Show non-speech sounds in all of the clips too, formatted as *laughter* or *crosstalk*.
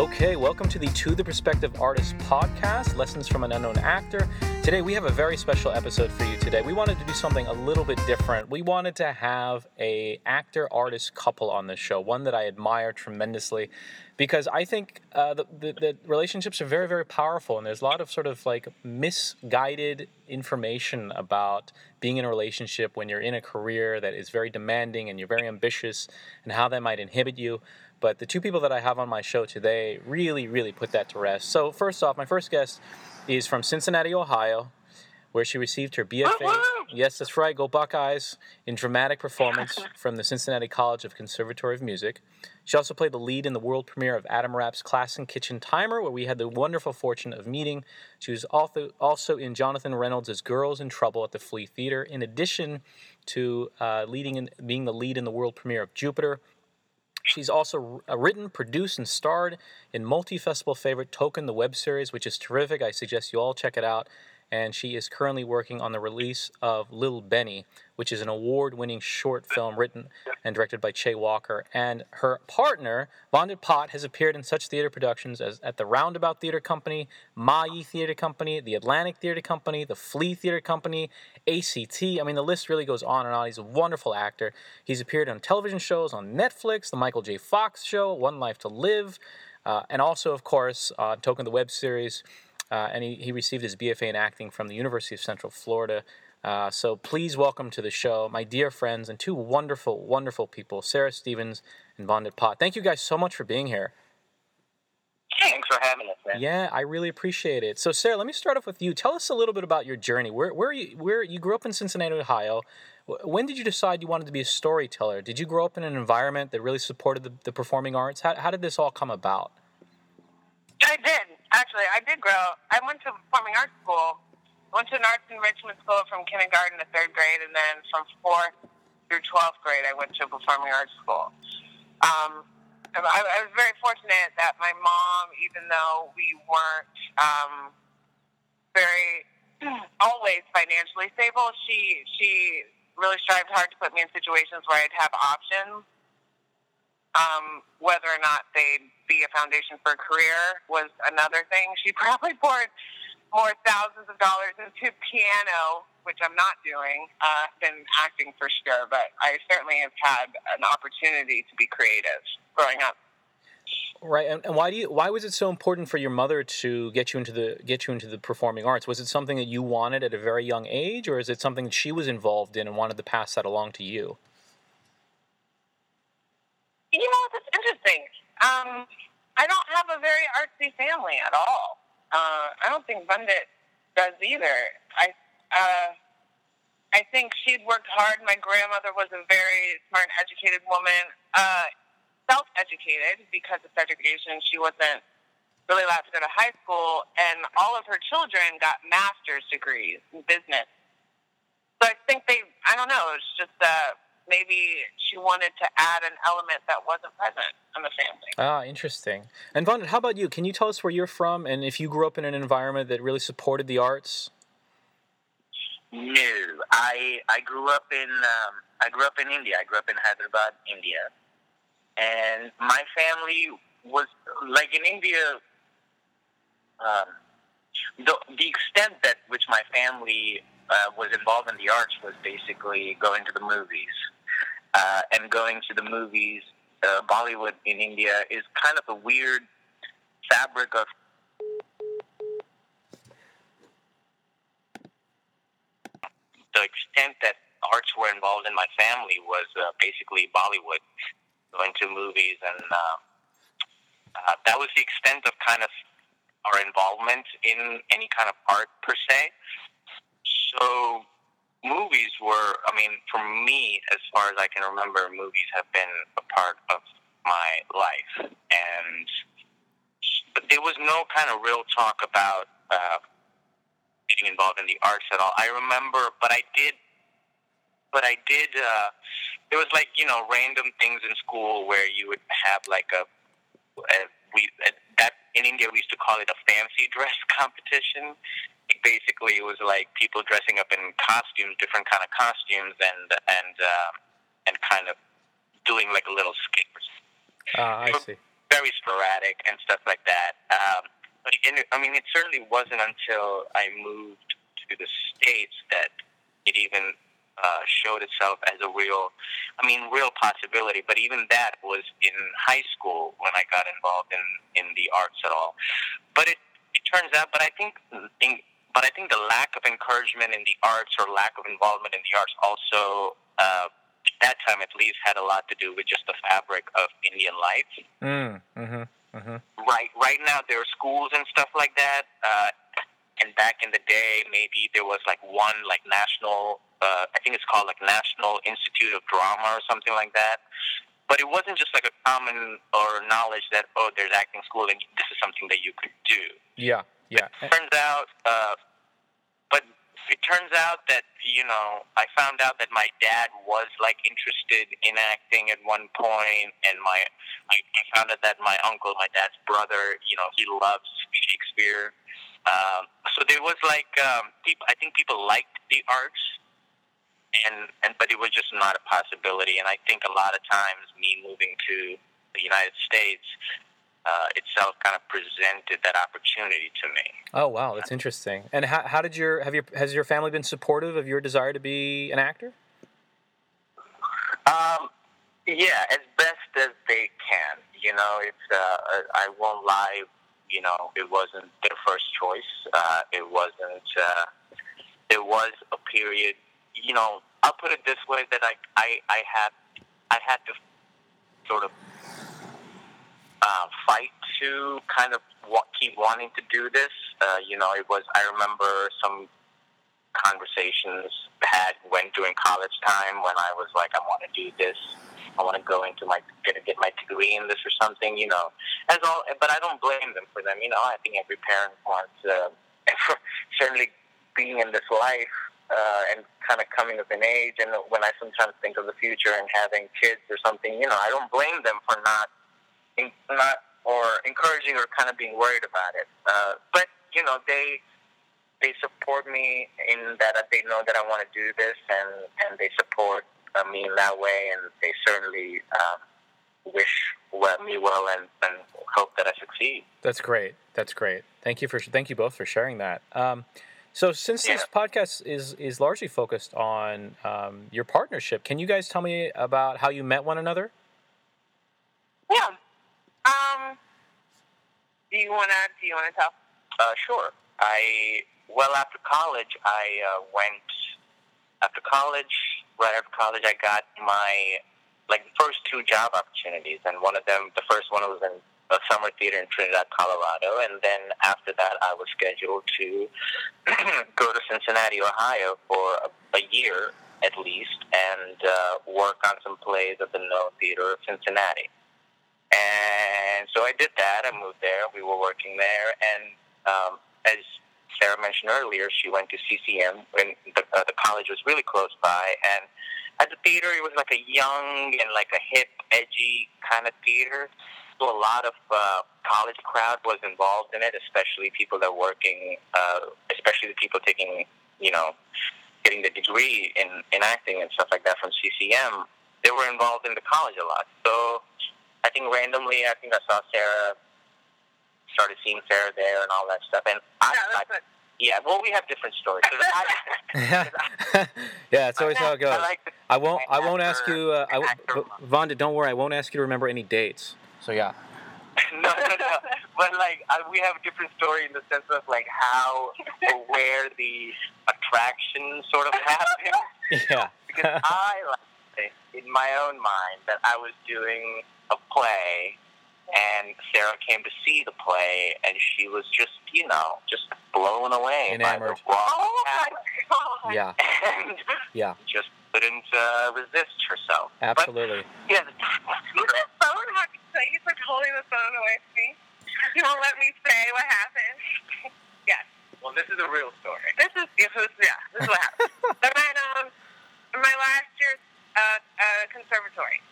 Okay, welcome to the To the Perspective Artist podcast, Lessons from an Unknown Actor. Today we have a very special episode for you today. We wanted to do something a little bit different. We wanted to have a actor artist couple on this show, one that I admire tremendously because I think uh, the, the, the relationships are very, very powerful and there's a lot of sort of like misguided information about being in a relationship when you're in a career that is very demanding and you're very ambitious and how that might inhibit you. But the two people that I have on my show today really, really put that to rest. So, first off, my first guest is from Cincinnati, Ohio, where she received her BFA. Yes, that's right, go Buckeyes, in dramatic performance from the Cincinnati College of Conservatory of Music. She also played the lead in the world premiere of Adam Rapp's Class and Kitchen Timer, where we had the wonderful fortune of meeting. She was also, also in Jonathan Reynolds' Girls in Trouble at the Flea Theater, in addition to uh, leading in, being the lead in the world premiere of Jupiter She's also uh, written, produced, and starred in multi festival favorite Token, the web series, which is terrific. I suggest you all check it out and she is currently working on the release of Little Benny, which is an award winning short film written and directed by Che Walker. And her partner, Vandit Bhatt, has appeared in such theater productions as at the Roundabout Theater Company, Ma-Yi Theater Company, the Atlantic Theater Company, the Flea Theater Company, ACT. I mean, the list really goes on and on. He's a wonderful actor. He's appeared on television shows on Netflix, The Michael J. Fox Show, One Life to Live, uh, and also, of course, uh, Token the Web Series. Uh, and he, he received his BFA in acting from the University of Central Florida. Uh, so please welcome to the show my dear friends and two wonderful, wonderful people, Sarah Stevens and Vandit Bhatt. Thank you guys so much for being here. Thanks for having us, man. Yeah, I really appreciate it. So, Sarah, let me start off with you. Tell us a little bit about your journey. Where, where you, where you grew up in Cincinnati, Ohio. When did you decide you wanted to be a storyteller? Did you grow up in an environment that really supported the, the performing arts? How, how did this all come about? I did actually. I did grow. I went to performing arts school. I went to an arts enrichment school from kindergarten to third grade, and then from fourth through twelfth grade, I went to a performing arts school. Um, I, I was very fortunate that my mom, even though we weren't um, very *clears throat* always financially stable, she she really strived hard to put me in situations where I'd have options um, whether or not they'd be a foundation for a career was another thing. She *laughs* probably poured more thousands of dollars into piano, which I'm not doing, uh, than acting for sure. But I certainly have had an opportunity to be creative growing up. Right, and, why do you? Why was it so important for your mother to get you into the get you into the performing arts? Was it something that you wanted at a very young age, or is it something that she was involved in and wanted to pass that along to you? You know, that's interesting. Um, I don't have a very artsy family at all. Uh, I don't think Vandit does either. I uh, I think she'd worked hard. My grandmother was a very smart, educated woman, uh, self-educated because of segregation. She wasn't really allowed to go to high school, and all of her children got master's degrees in business. So I think they, I don't know, it's just uh, maybe she wanted to add an element that wasn't present in the family. Ah, interesting. And Vaughn, how about you? Can you tell us where you're from and if you grew up in an environment that really supported the arts? No, I I grew up in um, I grew up in India. I grew up in Hyderabad, India, and my family was like in India. Um, the the extent that which my family uh, was involved in the arts was basically going to the movies uh, and going to the movies, uh, Bollywood in India is kind of a weird fabric of. The extent that arts were involved in my family was uh, basically Bollywood, going to movies, and uh, uh, that was the extent of kind of our involvement in any kind of art per se. So movies were, I mean, for me, as far as I can remember, movies have been a part of my life. And but there was no kind of real talk about uh, getting involved in the arts at all. I remember, but I did, but I did, uh, there was like, you know, random things in school where you would have like a, a we, a, that in India we used to call it a fancy dress *laughs* competition basically it was like people dressing up in costumes, different kind of costumes, and and uh, and kind of doing like a little skit. Ah, I see. Very very sporadic and stuff like that. Um, but it, I mean, it certainly wasn't until I moved to the states that it even uh, showed itself as a real, I mean, real possibility. But even that was in high school when I got involved in in the arts at all. But it it turns out, but I think. In, but I think the lack of encouragement in the arts or lack of involvement in the arts also, uh, that time at least, had a lot to do with just the fabric of Indian life. Mm, mm-hmm, mm-hmm. Right, right now there are schools and stuff like that. Uh, and back in the day, maybe there was like one like national, uh, I think it's called like National Institute of Drama or something like that. But it wasn't just like a common or knowledge that oh, there's acting school and this is something that you could do. Yeah, yeah. It turns out, uh, but it turns out that you know I found out that my dad was like interested in acting at one point, and my I, I found out that my uncle, my dad's brother, you know, he loves Shakespeare. Um, so there was like um, people. I think people liked the arts, and and but it was just not a possibility. And I think a lot of times me moving to the United States uh, itself kind of presented that opportunity to me. Oh wow, that's interesting. And how, how did your have your has your family been supportive of your desire to be an actor? Um, yeah, as best as they can. You know, it's uh, I won't lie. You know, it wasn't their first choice. Uh, it wasn't. Uh, it was a period. You know, I'll put it this way: that I I, I had I had to sort of uh, fight to kind of wa- keep wanting to do this. Uh, you know, it was. I remember some conversations had when during college time when I was like, I want to do this. I want to go into my get get my degree in this or something. You know, as all. But I don't blame them for them. You know, I think every parent wants. Uh, *laughs* certainly, being in this life. Uh, and kind of coming of an age, and when I sometimes think of the future and having kids or something, you know, I don't blame them for not not or encouraging or kind of being worried about it. Uh, but you know, they they support me in that they know that I want to do this, and and they support uh, me in that way, and they certainly um, wish well, me well and, and hope that I succeed. That's great. That's great. Thank you for thank you both for sharing that. Um, so, since this podcast is is largely focused on um, your partnership, can you guys tell me about how you met one another? Yeah. Do you wanna Do you wanna tell? Uh, sure. I well after college, I uh, went after college. Right after college, I got my like first two job opportunities, and one of them, the first one was in a summer theater in Trinidad, Colorado, and then after that, I was scheduled to *clears throat* go to Cincinnati, Ohio, for a, a year at least, and uh, work on some plays at the Know Theater of Cincinnati. And so I did that. I moved there. We were working there, and um, as Sarah mentioned earlier, she went to CCM, and the, uh, the college was really close by. And at the theater, it was like a young and like a hip, edgy kind of theater. So a lot of uh, college crowd was involved in it, especially people that were working, uh, especially the people taking, you know, getting the degree in, in acting and stuff like that from CCM. They were involved in the college a lot. So I think randomly, I think I saw Sarah, started seeing Sarah there and all that stuff. And I, yeah, I, yeah, well, we have different stories. I, *laughs* *laughs* yeah, it's always how it goes. I, like I won't. I won't ask you. Uh, I, Vonda, don't worry. I won't ask you to remember any dates. So yeah. *laughs* no, no, no. But like, I, we have a different story in the sense of like how or where the attraction sort of happened. Yeah. because I like in my own mind that I was doing a play and Sarah came to see the play, and she was just, you know, just blown away Enamored. by the raw oh my god! Yeah, and yeah, just couldn't uh, resist herself. Absolutely. But, yeah. the phone had He's like holding the phone away from me. You won't let me say what happened. *laughs* yes. Well, this is a real story. This is this yeah. This is what happened. *laughs* I'm at um my last year's uh, uh, conservatory.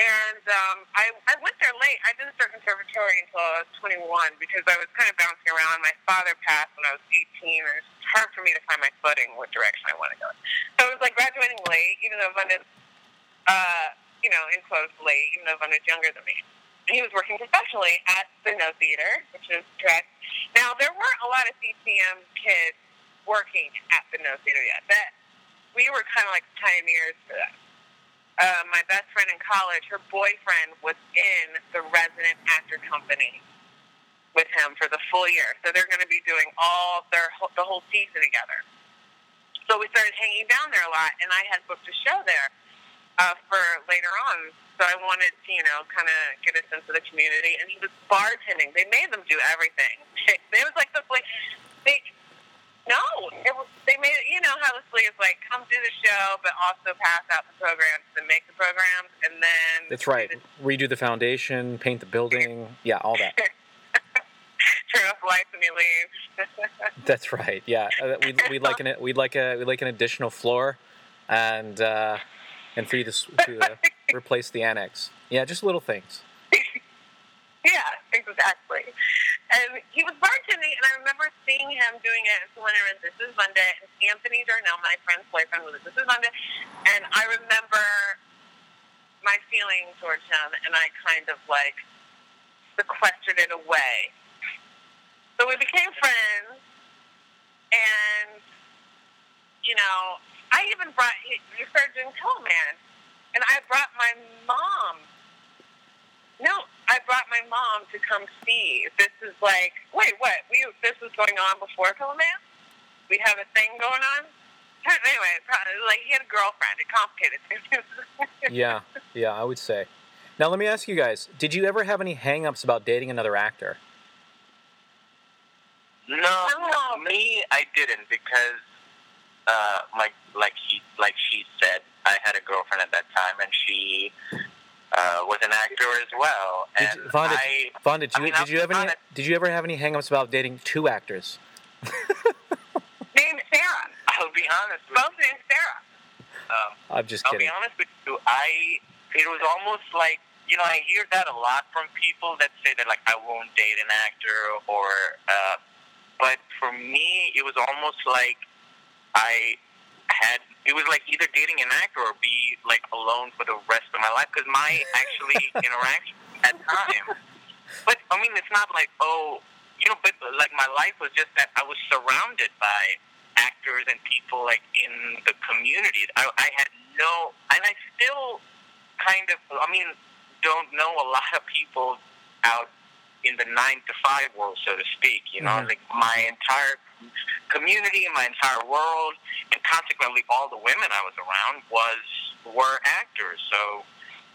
And um, I, I went there late. I didn't start conservatory until I was 21 because I was kind of bouncing around. My father passed when I was 18, and it's hard for me to find my footing, what direction I want to go. So it was like graduating late, even though Vonda's, uh, you know, in quotes, late, even though Vonda's younger than me. he was working professionally at the Know Theater, which is correct. Now there weren't a lot of CCM kids working at the Know Theater yet. That we were kind of like pioneers for that. Uh, my best friend in college, her boyfriend was in the resident actor company with him for the full year. So they're going to be doing all their the whole season together. So we started hanging down there a lot, and I had booked a show there uh, for later on. So I wanted to, you know, kind of get a sense of the community. And he was bartending. They made them do everything. *laughs* It was like the. They no, it was, they made it. You know how the sleeve is like, come do the show, but also pass out the programs and make the programs, and then That's right. Redo the foundation, paint the building. Yeah, all that. turn off the lights when you leave. *laughs* That's right. Yeah, uh, we'd, we'd like an we'd like a we'd like an additional floor, and uh, and for you to, to uh, *laughs* replace the annex. Yeah, just little things. Yeah, exactly. And he was bartending, and I remember seeing him doing it at Winter and This Is Monday, and Anthony Darnell, my friend's boyfriend, was at This Is Monday, and I remember my feeling towards him, and I kind of like sequestered it away. So we became friends, and you know, I even brought he started doing Teleman, and I brought my mom. No, I brought my mom to come see. This is like, wait, what? We this was going on before Teleman. We have a thing going on. Anyway, probably, like he had a girlfriend. It complicated things. *laughs* Yeah, yeah, I would say. Now let me ask you guys: Did you ever have any hang-ups about dating another actor? No, No. me, I didn't because, uh, like like he like she said, I had a girlfriend at that time, and she uh, was an actor as well. Did And you- Vaughn, I, Vaughn, did I you mean, did you have any did you ever have any hang-ups about dating two actors? *laughs* named Sarah. I'll be honest. Both named Sarah. Um, I'm just kidding. I'll be honest with you. I it was almost like you know I hear that a lot from people that say that like I won't date an actor or uh, but for me it was almost like I had it was like either dating an actor or be like alone for the rest of my life because my actually interaction *laughs* at time. But I mean it's not like oh you know but like my life was just that I was surrounded by actors and people like in the community. I, I had no, and I still kind of, I mean, don't know a lot of people out in the nine to five world, so to speak. You know, Mhm. like my entire community, and my entire world, and consequently all the women I was around was were actors. So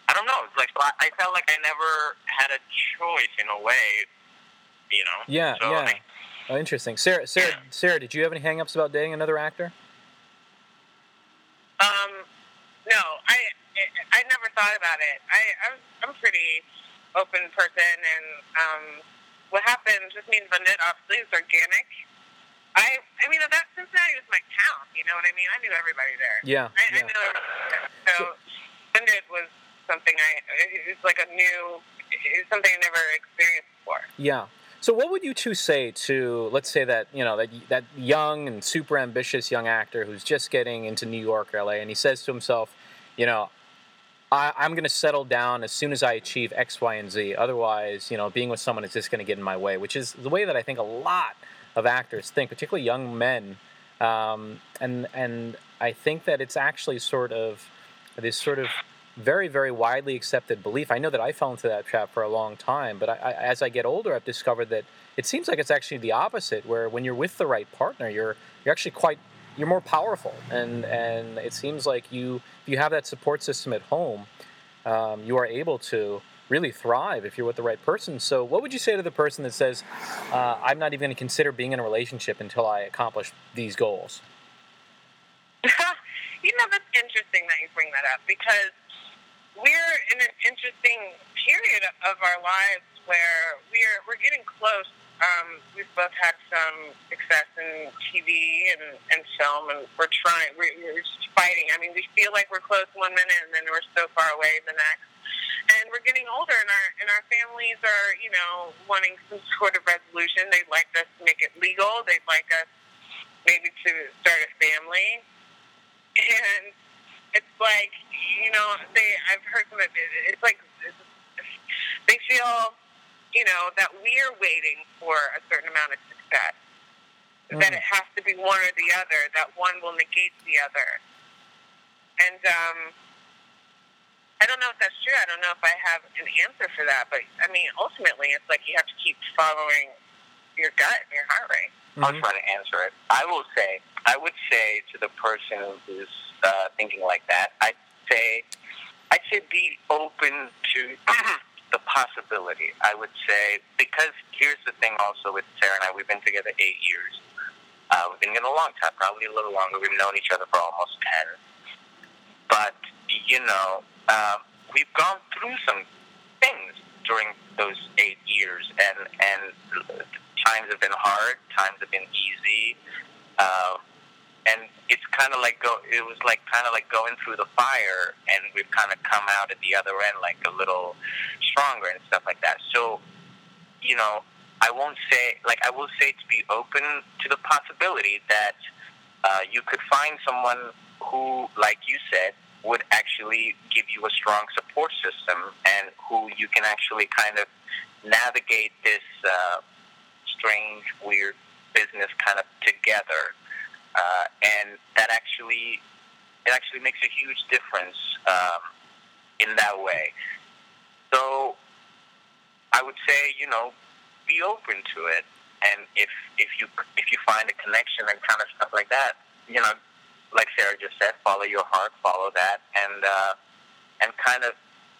I don't know. It's like I I felt like I never had a choice in a way. You know. Yeah, So yeah. I, Oh, interesting. Sarah, Sarah, Sarah, did you have any hang-ups about dating another actor? Um, no, I I never thought about it. I I'm, I'm pretty open person, and um, what happened just means Vandit obviously is organic. I I mean that Cincinnati was my town. You know what I mean? I knew everybody there. Yeah. I, I yeah. knew everybody there. So Vandit was something I it was like a new it's something I never experienced before. Yeah. So, what would you two say to, let's say that you know that that young and super ambitious young actor who's just getting into New York or LA, and he says to himself, you know, I, I'm going to settle down as soon as I achieve X, Y, and Z. Otherwise, you know, being with someone is just going to get in my way, which is the way that I think a lot of actors think, particularly young men. Um, and and I think that it's actually sort of this sort of very very widely accepted belief. I know that I fell into that trap for a long time, but I, I, as I get older, I've discovered that it seems like it's actually the opposite. Where when you're with the right partner, you're you're actually quite you're more powerful, and and it seems like you if you have that support system at home, um, you are able to really thrive if you're with the right person. So, what would you say to the person that says, uh, "I'm not even going to consider being in a relationship until I accomplish these goals"? *laughs* you know, that's interesting that you bring that up because we're in an interesting period of our lives where we're we're getting close. Um, we've both had some success in TV and, and film, and we're trying. We're, just fighting. I mean, we feel like we're close one minute, and then we're so far away the next. And we're getting older, and our and our families are, you know, wanting some sort of resolution. They'd like us to make it legal. They'd like us maybe to start a family and it's like you know they I've heard of it. It's like they feel, you know, that we're waiting for a certain amount of success. Mm. That it has to be one or the other. That one will negate the other. And um, I don't know if that's true. I don't know if I have an answer for that. But I mean, ultimately, it's like you have to keep following your gut and your heart rate. Mm-hmm. I'll try to answer it. I will say, I would say to the person who's uh, thinking like that, I'd say, I'd say be open to *clears throat* the possibility. I would say because here's the thing. Also with Sarah and I, we've been together eight years. Uh, we've been together a long time, probably a little longer. We've known each other for almost ten. But you know, um, we've gone through some things during those eight years, and and times have been hard, times have been easy, uh, and it's kind of like go. It was like kind of like going through the fire, and we've kind of come out at the other end like a little stronger and stuff like that. So, you know, I won't say like I will say to be open to the possibility that uh, you could find someone who, like you said, would actually give you a strong support system and who you can actually kind of navigate this uh, strange, weird business kind of together. Uh, and that actually, it actually makes a huge difference um, in that way. So I would say, you know, be open to it. And if, if you if you find a connection and kind of stuff like that, you know, like Sarah just said, follow your heart, follow that, and uh, and kind of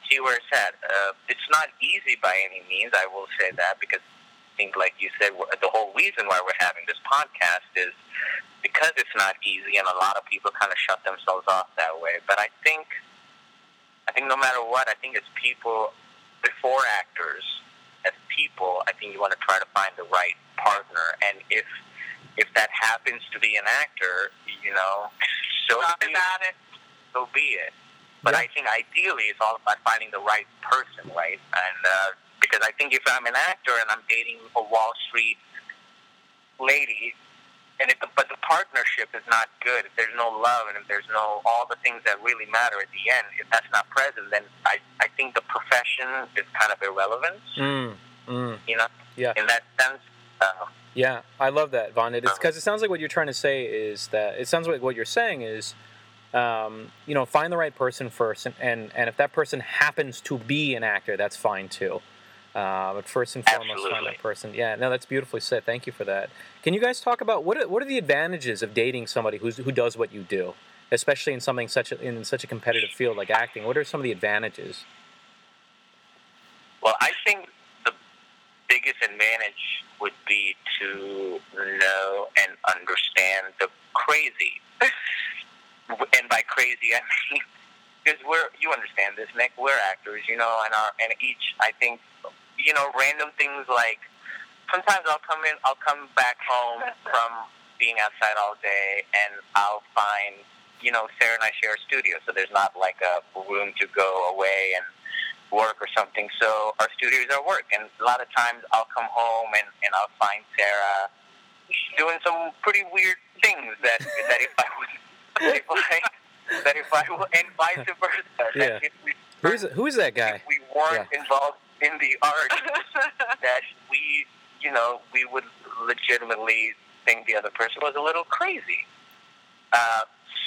see where it's at. Uh, it's not easy by any means. I will say that because I think, like you said, the whole reason why we're having this podcast is because it's not easy, and a lot of people kind of shut themselves off that way. But I think, I think no matter what, I think as people, before actors, as people, I think you want to try to find the right partner, and if if that happens to be an actor, you know, *laughs* so Talk be about it. So be it. But yeah. I think ideally it's all about finding the right person, right? And uh, because I think if I'm an actor and I'm dating a Wall Street lady, and if the, but the partnership is not good, if there's no love and if there's no all the things that really matter at the end, if that's not present, then I, I think the profession is kind of irrelevant. Mm, mm. You know, yeah. In that sense. Uh, yeah, I love that, Vaughn. It's because uh-huh. it sounds like what you're trying to say is that it sounds like what you're saying is, um, you know, find the right person first, and, and and if that person happens to be an actor, that's fine too. Uh, but first and foremost, Absolutely. find that person. Yeah, no, that's beautifully said. Thank you for that. Can you guys talk about what are, what are the advantages of dating somebody who's, who does what you do, especially in something such a, in such a competitive field like acting? What are some of the advantages? Well, I think the biggest advantage would be to know and understand the crazy, *laughs* and by crazy I mean because we're you understand this, Nick. We're actors, you know, and our and each I think you know, random things like sometimes I'll come in, I'll come back home *laughs* from being outside all day, and I'll find, you know, Sarah and I share a studio, so there's not like a room to go away and work or something. So our studio is our work, and a lot of times I'll come home and and I'll find Sarah doing some pretty weird things that that if I was *laughs* if I that if I and vice versa. Yeah. We, who's who's that guy? we weren't yeah. involved in the art *laughs* that we, you know, we would legitimately think the other person was a little crazy. Uh,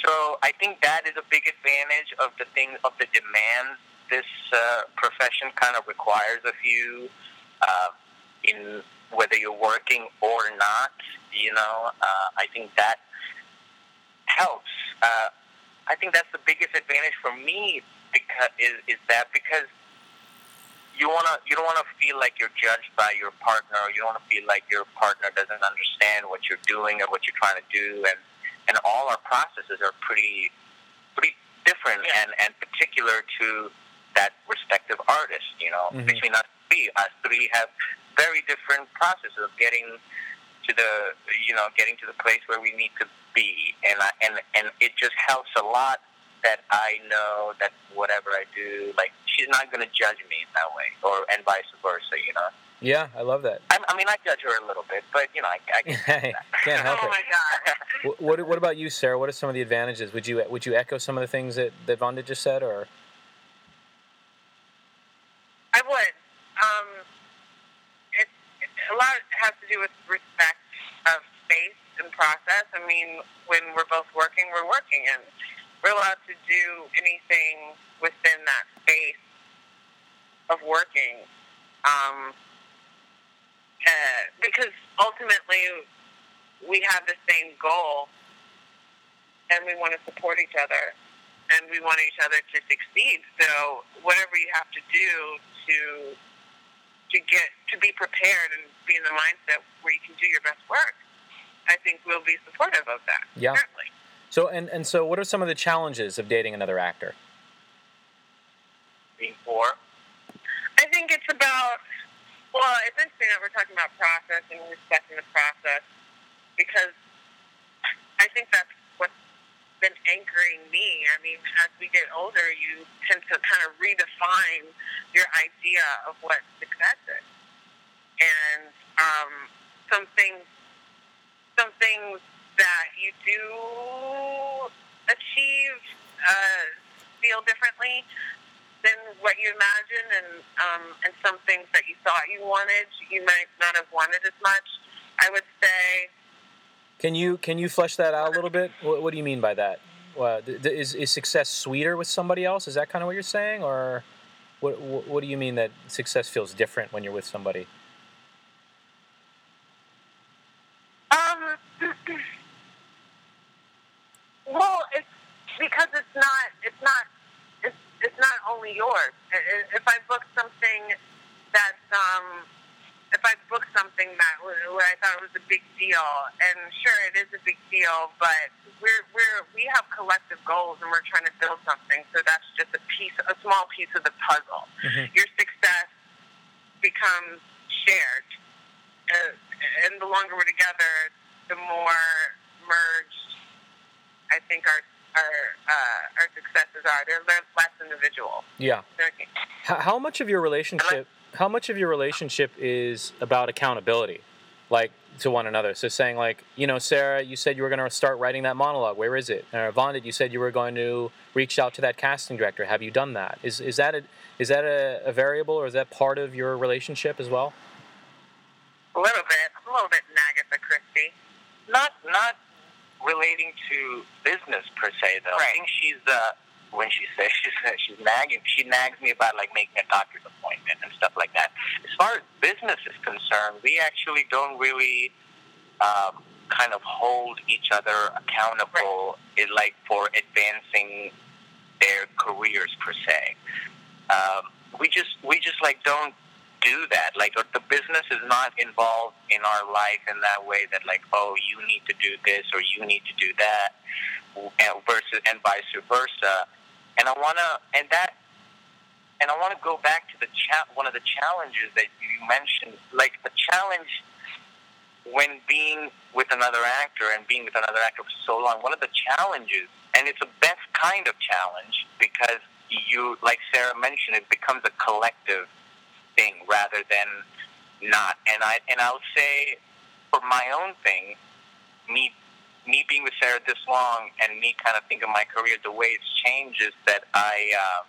so I think that is a big advantage of the thing of the demands this uh, profession kind of requires of you uh, in whether you're working or not. You know, uh, I think that helps. Uh, I think that's the biggest advantage for me because is, is that because you wanna you don't wanna feel like you're judged by your partner. Or you don't wanna feel like your partner doesn't understand what you're doing or what you're trying to do. And and all our processes are pretty pretty different yeah. and and particular to that respective artist. You know, mm-hmm. between us three, us three have very different processes of getting to the you know getting to the place where we need to be. And I, and and it just helps a lot that I know that whatever I do, like she's not going to judge me in that way, or and vice versa, you know. Yeah, I love that. I, I mean, I judge her a little bit, but you know, I, I *laughs* can't, can't help *laughs* oh it. my god. what, what about you, Sarah? What are some of the advantages? Would you would you echo some of the things that that Vonda just said, or? I would. Um, it A lot has to do with respect of space and process. I mean, when we're both working, we're working, and we're allowed to do anything within that space of working. Um, uh, because ultimately, we have the same goal, and we want to support each other, and we want each other to succeed. So, whatever you have to do to to get to be prepared and be in the mindset where you can do your best work, I think we'll be supportive of that. Yeah. Certainly. So and and so, what are some of the challenges of dating another actor? Being poor. I think it's about, well, it's interesting that we're talking about process and respecting the process because I think that's what's been anchoring me. I mean, as we get older, you tend to kind of redefine your idea of what success is. And um, some things, some things that you do achieve uh, feel differently than what you imagine, and um, and some things that you thought you wanted, you might not have wanted as much. I would say. Can you can you flesh that out a little bit? What, what do you mean by that? Uh, th- th- is is success sweeter with somebody else? Is that kind of what you're saying, or what, what what do you mean that success feels different when you're with somebody? Um. well, it's because it's not. It's not. It's it's not only yours. If I book something that's um. If I book something that where I thought it was a big deal, and sure it is a big deal, but we're we're we have collective goals and we're trying to build something. So that's just a piece, a small piece of the puzzle. Mhm. Your success becomes shared, uh, and the longer we're together, the more merged I think our our uh, our successes are. They're less individual. Yeah. How, how much of your relationship how much of your relationship is about accountability like to one another so saying like you know sarah you said you were going to start writing that monologue where is it or Vandit, you said you were going to reach out to that casting director have you done that is, is that a, is that a, a variable or is that part of your relationship as well a little bit, a little bit Agatha Christie. Not not relating to business per se though. I think she's uh when she says she's *laughs* she's nagging she nags me about like making a doctor's appointment and stuff like that. As far as business is concerned, we actually don't really um, kind of hold each other accountable in like for advancing their careers per se. Um, we just we just like don't do that. Like the business is not involved in our life in that way. That like oh you need to do this or you need to do that, and versus and vice versa. And I wanna and that and I want to go back to the cha- one of the challenges that you mentioned, like the challenge when being with another actor and being with another actor for so long. One of the challenges, and it's a best kind of challenge because you, like Sarah mentioned, it becomes a collective thing rather than not. And I and I'll say, for my own thing, me me being with Sarah this long and me kind of think of my career the way it's changed is that I. Uh,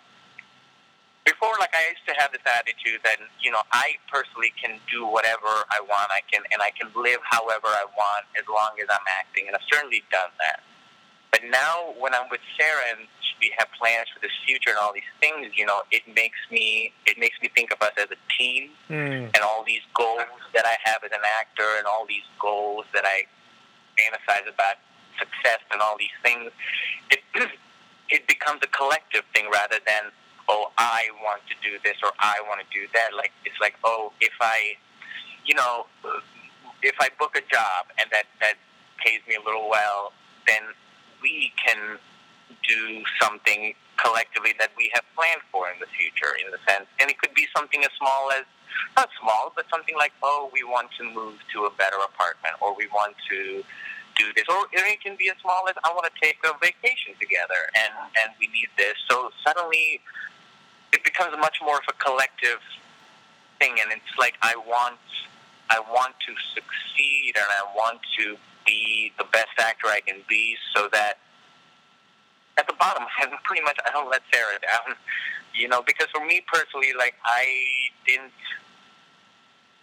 before, like I used to have this attitude that you know I personally can do whatever I want. I can and I can live however I want as long as I'm acting, and I've certainly done that. But now, when I'm with Sarah and we have plans for this future and all these things, you know, it makes me it makes me think of us as a team mm. and all these goals that I have as an actor and all these goals that I fantasize about success and all these things. It *clears throat* it becomes a collective thing rather than oh I want to do this or I want to do that. Like it's like oh if I you know if I book a job and that that pays me a little well, then we can do something collectively that we have planned for in the future in the sense and it could be something as small as not small but something like oh we want to move to a better apartment or we want to do this or it can be as small as I want to take a vacation together and and we need this. So suddenly it becomes much more of a collective thing and it's like I want I want to succeed and I want to be the best actor I can be so that at the bottom I pretty much I don't let Sarah down. You know, because for me personally, like I didn't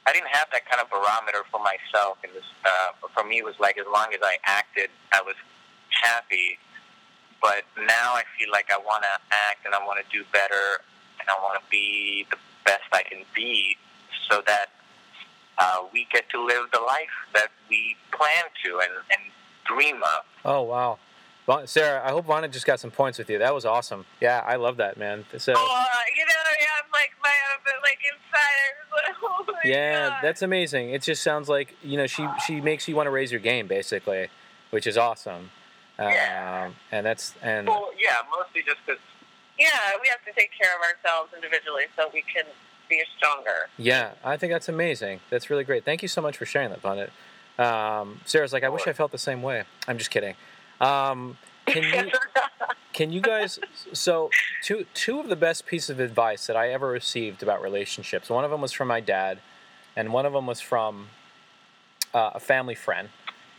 I didn't have that kind of barometer for myself. And this, uh, for me, it was like as long as I acted, I was happy. But now I feel like I want to act and I want to do better and I want to be the best I can be, so that uh, we get to live the life that we plan to and, and dream of. Oh wow. Sarah, I hope Vonna just got some points with you. That was awesome. Yeah, I love that, man. So, Oh, you know, yeah, I'm like my, uh, like inside. *laughs* Oh yeah, God. that's amazing. It just sounds like you know she she makes you want to raise your game, basically, which is awesome. Yeah. Um, and that's and Well, yeah, mostly just because Yeah, we have to take care of ourselves individually so we can be stronger. yeah, I think that's amazing. That's really great. Thank you so much for sharing that, Vonna. Um, Sarah's like, I wish I felt the same way. I'm just kidding. Um, can you *laughs* can you guys so two two of the best pieces of advice that I ever received about relationships. One of them was from my dad, and one of them was from uh, a family friend.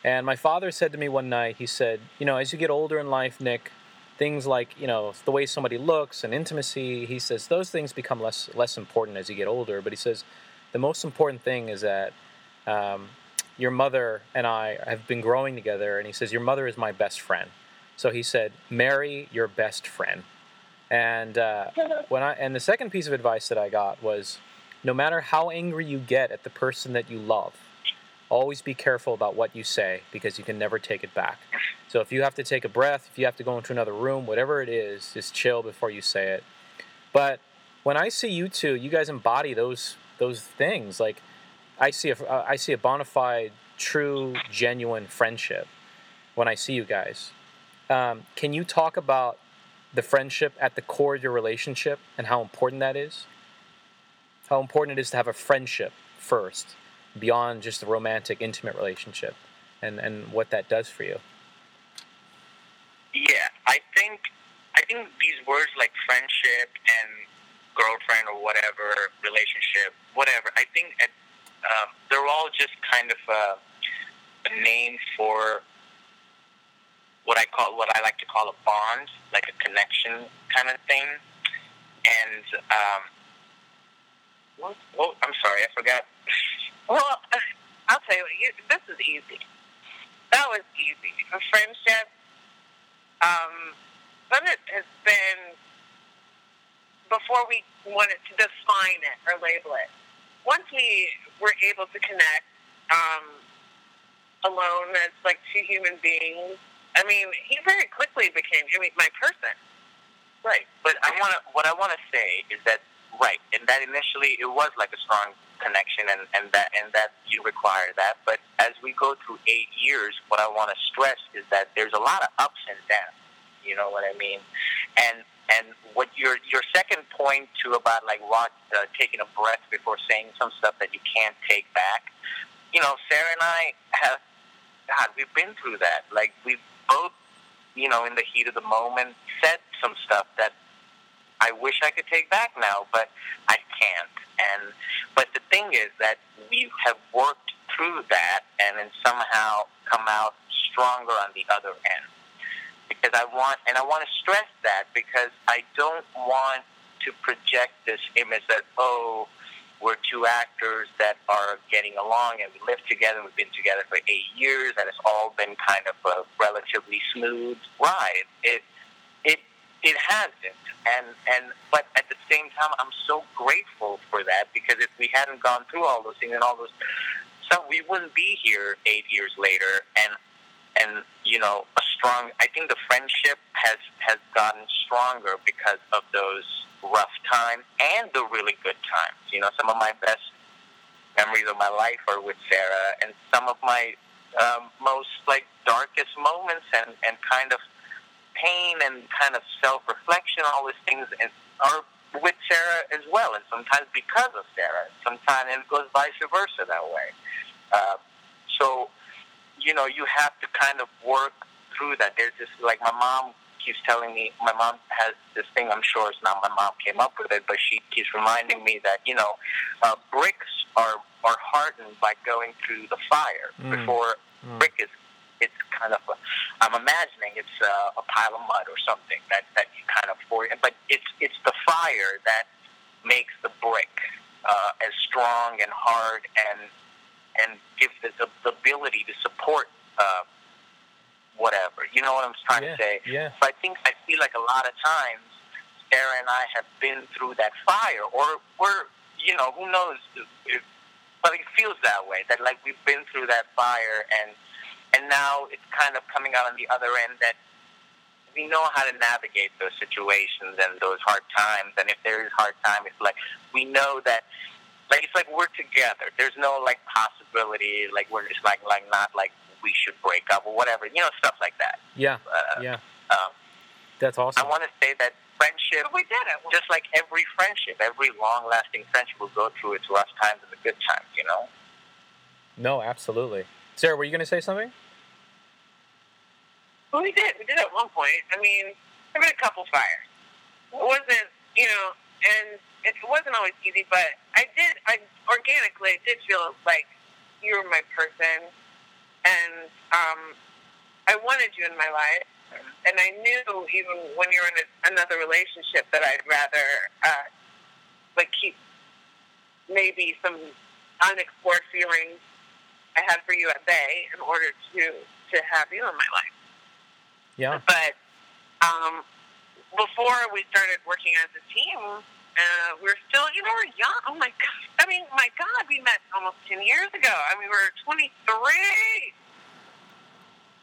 And my father said to me one night, he said, you know, as you get older in life, Nick, things like you know the way somebody looks and intimacy, he says those things become less less important as you get older. But he says the most important thing is that um, your mother and I have been growing together, and he says your mother is my best friend. So he said, marry your best friend. And uh, *laughs* when I and the second piece of advice that I got was, no matter how angry you get at the person that you love, always be careful about what you say because you can never take it back. So if you have to take a breath, if you have to go into another room, whatever it is, just chill before you say it. But when I see you two, you guys embody those those things. Like I see a uh, I see a bona fide, true, genuine friendship when I see you guys. Um, can you talk about the friendship at the core of your relationship and how important that is? How important it is to have a friendship first, beyond just a romantic, intimate relationship, and, and what that does for you. Yeah, I think I think these words like friendship and girlfriend or whatever relationship, whatever. I think at, um, they're all just kind of a, a name for what I call what I like to call a bond, like a connection kind of thing. And um, what, I'm sorry, I forgot. *laughs* Well, I'll tell you what. You, this is easy. That was easy. A friendship. Um, but it has been before we wanted to define it or label it. Once we were able to connect um, alone as like two human beings, I mean, he very quickly became I mean, my person. Right, but I want to. What I want to say is that right, and that initially it was like a strong connection, and and that and that you require that. But as we go through eight years, what I want to stress is that there's a lot of ups and downs. You know what I mean? And and what your your second point to about like what uh, taking a breath before saying some stuff that you can't take back. You know, Sarah and I have God, we've been through that. Like we've both, you know, in the heat of the moment, said some stuff that I wish I could take back now, but I can't. And but the thing is that we have worked through that and then somehow come out stronger on the other end. Because I want, and I want to stress that because I don't want to project this image that oh, we're two actors that are getting along and we live together. We've been together for eight years, and it's all been kind of a relatively smooth ride. It it it hasn't, and and but at the same time, I'm so grateful for that because if we hadn't gone through all those things and all those stuff, we wouldn't be here eight years later. And and you know, a strong. I think the friendship has has gotten stronger because of those rough times and the really good times. You know, some of my best memories of my life are with Sarah, and some of my um, most like darkest moments and and kind of pain and kind of self reflection, all these things, and are with Sarah as well, and sometimes because of Sarah. Sometimes it goes vice versa that way. Uh, so, you know, you have to kind of work through that. There's this like my mom keeps telling me. My mom has this thing. I'm sure it's not my mom came up with it, but she keeps reminding me that you know, uh, bricks are are hardened by going through the fire Mm. before Mm. brick is. It's kind of. A, I'm imagining it's a, a pile of mud or something that that you kind of for. But it's it's the fire that makes the brick. uh, as strong and hard and and give the, the, the ability to support uh, whatever. You know what I'm trying Yeah, to say? yeah. So I think I feel like a lot of times Sarah and I have been through that fire, or we're you know who knows, if, but it feels that way that like we've been through that fire and and now it's kind of coming out on the other end that we know how to navigate those situations and those hard times. And if there is hard time, it's like we know that, like it's like we're together. There's no like possibility, like we're just like like not like we should break up or whatever, you know, stuff like that. Yeah, Uh, yeah, um, that's awesome. I want to say that friendship, we did it. just like every friendship, every long-lasting friendship will go through its rough times and the good times. You know. No, absolutely. Sarah, were you going to say something? Well, we did. We did at one point. I mean, there been a couple fires. It wasn't, you know, and it wasn't always easy, but I did, I organically, I did feel like you were my person, and um, I wanted you in my life. And I knew even when you're in a, another relationship that I'd rather uh, like keep maybe some unexplored feelings I had for you at bay in order to to have you in my life. Yeah. But um, before we started working as a team, uh, we're still, you know, we're young. Oh my god! I mean, my God, we met almost ten years ago. I mean, we were 23,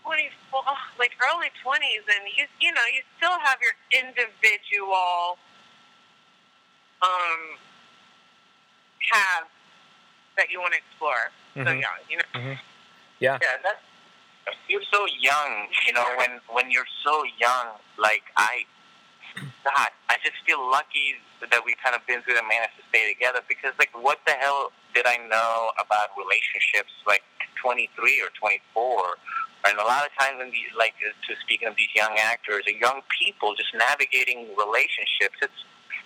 24, like early 20s, and you, you know, you still have your individual um paths that you want to explore. So Mhm. young, you know. Yeah. Yeah, that's you're so young. You know, *laughs* when when you're so young, like I, God, I just feel lucky that we kind of been through the managed to stay together because, like, what the hell did I know about relationships? Like 23 or 24, and a lot of times, in these, like, uh, to speaking of these young actors and young people, just navigating relationships, it's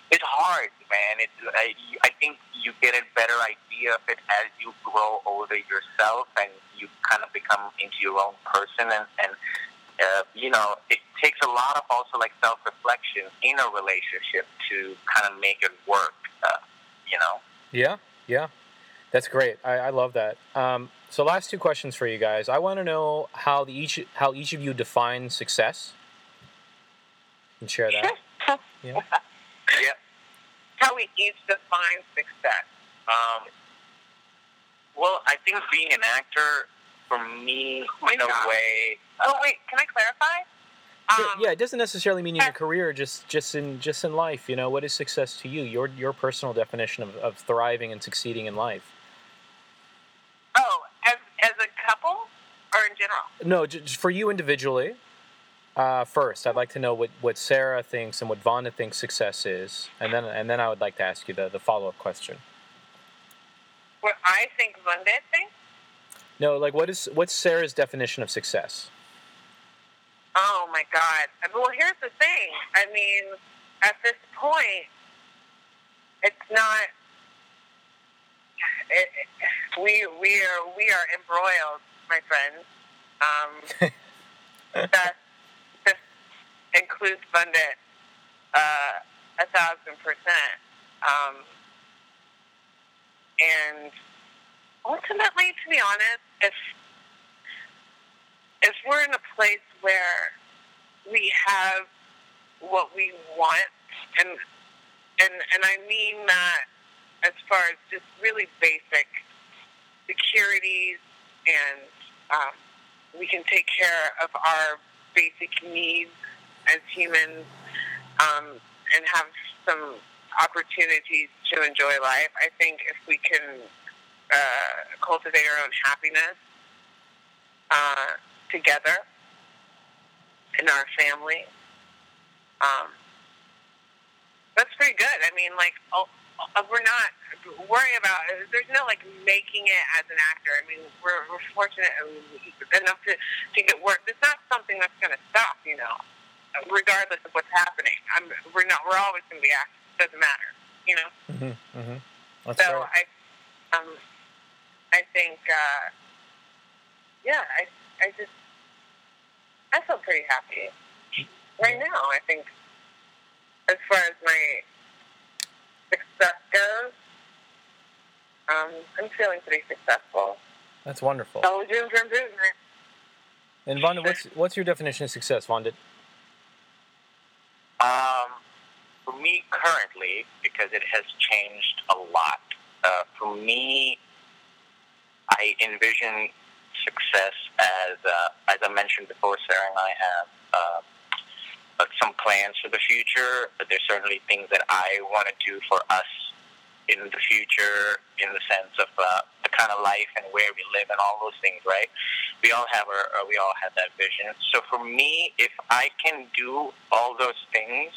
it's hard, man. It's I, I think you get a better idea of it as you grow older yourself, and you kind of become into your own person, and and uh, you know it takes a lot of also like self reflection in a relationship to kind of make it work. Uh, you know. Yeah, yeah. That's great. I, I love that. Um, so, last two questions for you guys. I want to know how the each how each of you define success. And share that. *laughs* Yeah. Yeah. How we each define success. Um, well, I think being an actor for me, my in a God. way. Oh wait, can I clarify? Sure, Um, yeah, it doesn't necessarily mean in your career, just just in just in life. You know, what is success to you? Your your personal definition of, of thriving and succeeding in life. Oh, as as a couple or in general? No, just for you individually. Uh, first, I'd like to know what, what Sarah thinks and what Vandit thinks success is, and then and then I would like to ask you the, the follow up question. What I think Vandit thinks. No, like what is what's Sarah's definition of success? Oh my God! Well, here's the thing. I mean, at this point, it's not. It, it, we we are we are embroiled, my friends. Um, *laughs* that this includes Vandit uh, a thousand percent. Um, and ultimately, to be honest, if if we're in a place where we have what we want, and and and I mean that as far as just really basic securities, and um, we can take care of our basic needs as humans, um, and have some opportunities to enjoy life. I think if we can uh, cultivate our own happiness uh, together in our family. Um, that's pretty good. I mean, like, oh, uh, we're not worrying about. There's no like making it as an actor. I mean, we're, we're fortunate enough to to get work. It's not something that's going to stop. You know, regardless of what's happening. I'm, we're not. We're always going to be actors. It doesn't matter. You know. Mm-hmm, mm-hmm. That's So right. I, um, I think, uh, yeah, I, I just, I feel pretty happy right now. I think, as far as my success goes, I'm feeling pretty successful. That's wonderful. Always room for improvement. And Vandit, what's what's your definition of success, Vandit? Um, for me currently, because it has changed a lot. Uh, for me, I envision success as, uh, as I mentioned before, Sarah and I have uh, uh, some plans for the future. But there's certainly things that I want to do for us in the future, in the sense of uh, the kind of life and where we live and all those things, right? We all have our, uh, we all have that vision. So for me, if I can do all those things,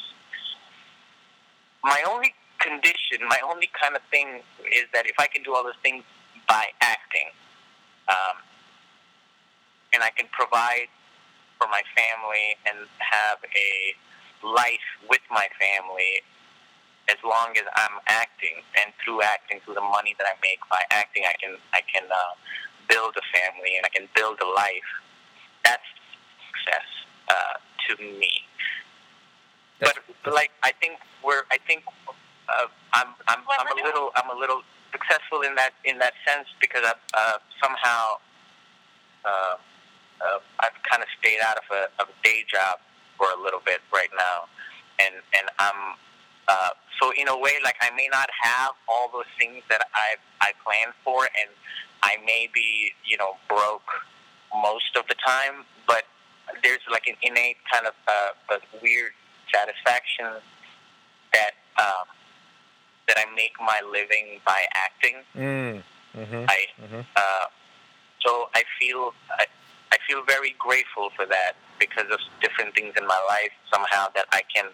my only condition, my only kind of thing is that if I can do all those things by acting, um, and I can provide for my family and have a life with my family as long as I'm acting and through acting through the money that I make by acting I can I can uh, build a family and I can build a life. That's success uh, to me. But like I think we're I think uh, I'm I'm I'm a little I'm a little successful in that in that sense because I uh, somehow uh, uh, I've kind of stayed out of a, of a day job for a little bit right now, and and I'm uh, so in a way like I may not have all those things that I I planned for, and I may be you know broke most of the time, but there's like an innate kind of uh, a weird satisfaction that um, that I make my living by acting. Mm. Mm-hmm. I Mm-hmm. uh, so I feel I, I feel very grateful for that because of different things in my life somehow that I can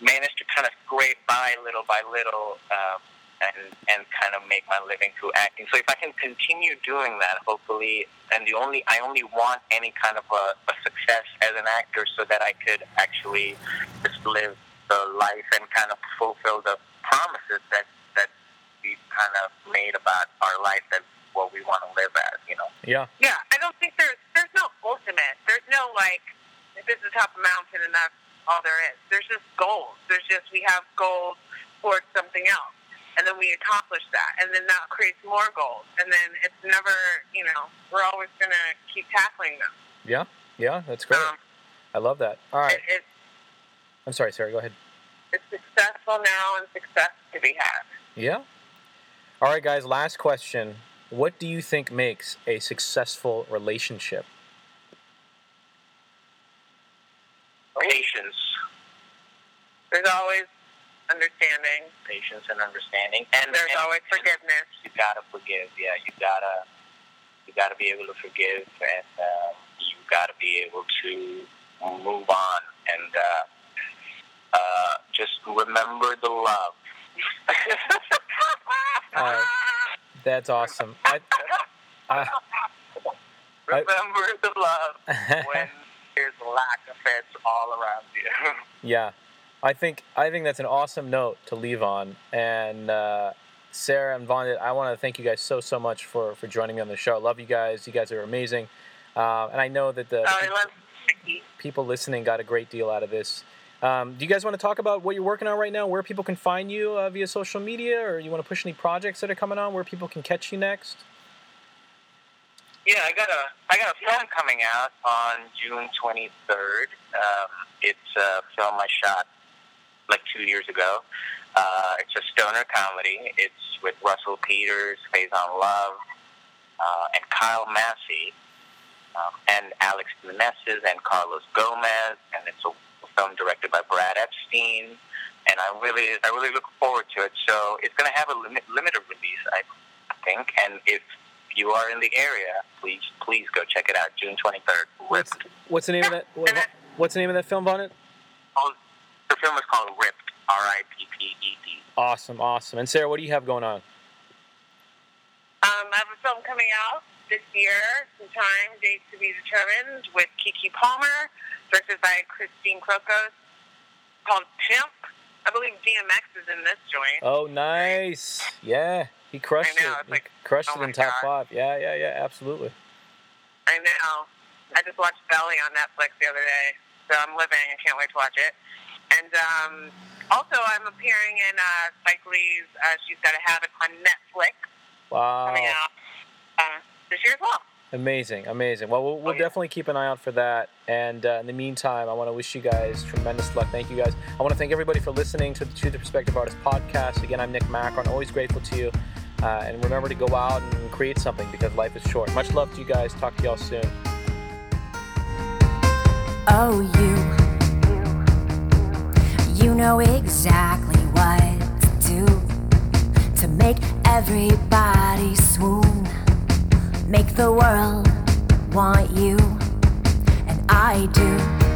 manage to kind of scrape by little by little um, and and kind of make my living through acting. So if I can continue doing that, hopefully, and the only I only want any kind of a, a success as an actor so that I could actually just live the life and kind of fulfill the promises that that we've kind of made about our life that what we want to live as, you know. Yeah. Yeah, I don't think there's there's no ultimate. There's no like if this is the top of the mountain and that's all there is. There's just goals. There's just we have goals towards something else. And then we accomplish that. And then that creates more goals. And then it's never you know, we're always gonna keep tackling them. Yeah. Yeah. That's great. Um, I love that. All right. it, it's I'm sorry, Sarah. Go ahead. It's successful now and success to be had. Yeah. All right, guys. Last question. What do you think makes a successful relationship? Patience, There's always understanding. patience and understanding, and There's and- always forgiveness. you gotta forgive. Yeah, you gotta you gotta be able to forgive, and uh, you gotta be able to move on, and uh, just remember the love. *laughs* Uh, That's awesome. I, I, remember the love *laughs* when there's lack of it all around you. *laughs* yeah, I think I think that's an awesome note to leave on. And uh, Sarah and Vaughn, I want to thank you guys so so much for for joining me on the show. I love you guys. You guys are amazing. Uh, and I know that the, I people listening got a great deal out of this. Um, do you guys want to talk about what you're working on right now, where people can find you uh, via social media, or you want to push any projects that are coming on where people can catch you next? Yeah, I got a I got a film coming out on June 23rd. Um, it's a film I shot like two years ago. Uh, it's a stoner comedy. It's with Russell Peters, Faizon Love, uh, and Kyle Massey, um, and Alex Meneses and Carlos Gomez, and it's a film directed by Brad Epstein. And I really, I really look forward to it. So it's going to have a limit, limited release, I think. And if you are in the area, please, please go check it out. June 23rd. What's what's the name of that? What, what's the name of that film, Vaughn? Oh, the film is called Ripped. R I P P E D. Awesome, awesome. And Sarah, what do you have going on? Um, I have a film coming out this year, sometime, dates to be determined, with Keke Palmer, directed by Christine Crokos, called Pimp. I believe DMX is in this joint. Oh, nice. Yeah, he crushed know, it. it's He like, crushed oh it in top God. five. Yeah, yeah, yeah. Absolutely. I know. I just watched Belly on Netflix the other day, so I'm living. I can't wait to watch it. And um, also, I'm appearing in uh, Spike Lee's uh, She's Gotta Have It on Netflix. Wow. coming out uh, this year as well. Amazing, amazing. Well, we'll, we'll Oh, yeah. definitely keep an eye out for that. And uh, in the meantime, I want to wish you guys tremendous luck. Thank you guys. I want to thank everybody for listening to the To the Perspective Artist podcast. Again, I'm Nick Macron. Always grateful to you. Uh, and remember to go out and create something because life is short. Much love to you guys. Talk to y'all soon. Oh, you. You know exactly what to do to make everybody swoon. Make the world want you, and I do.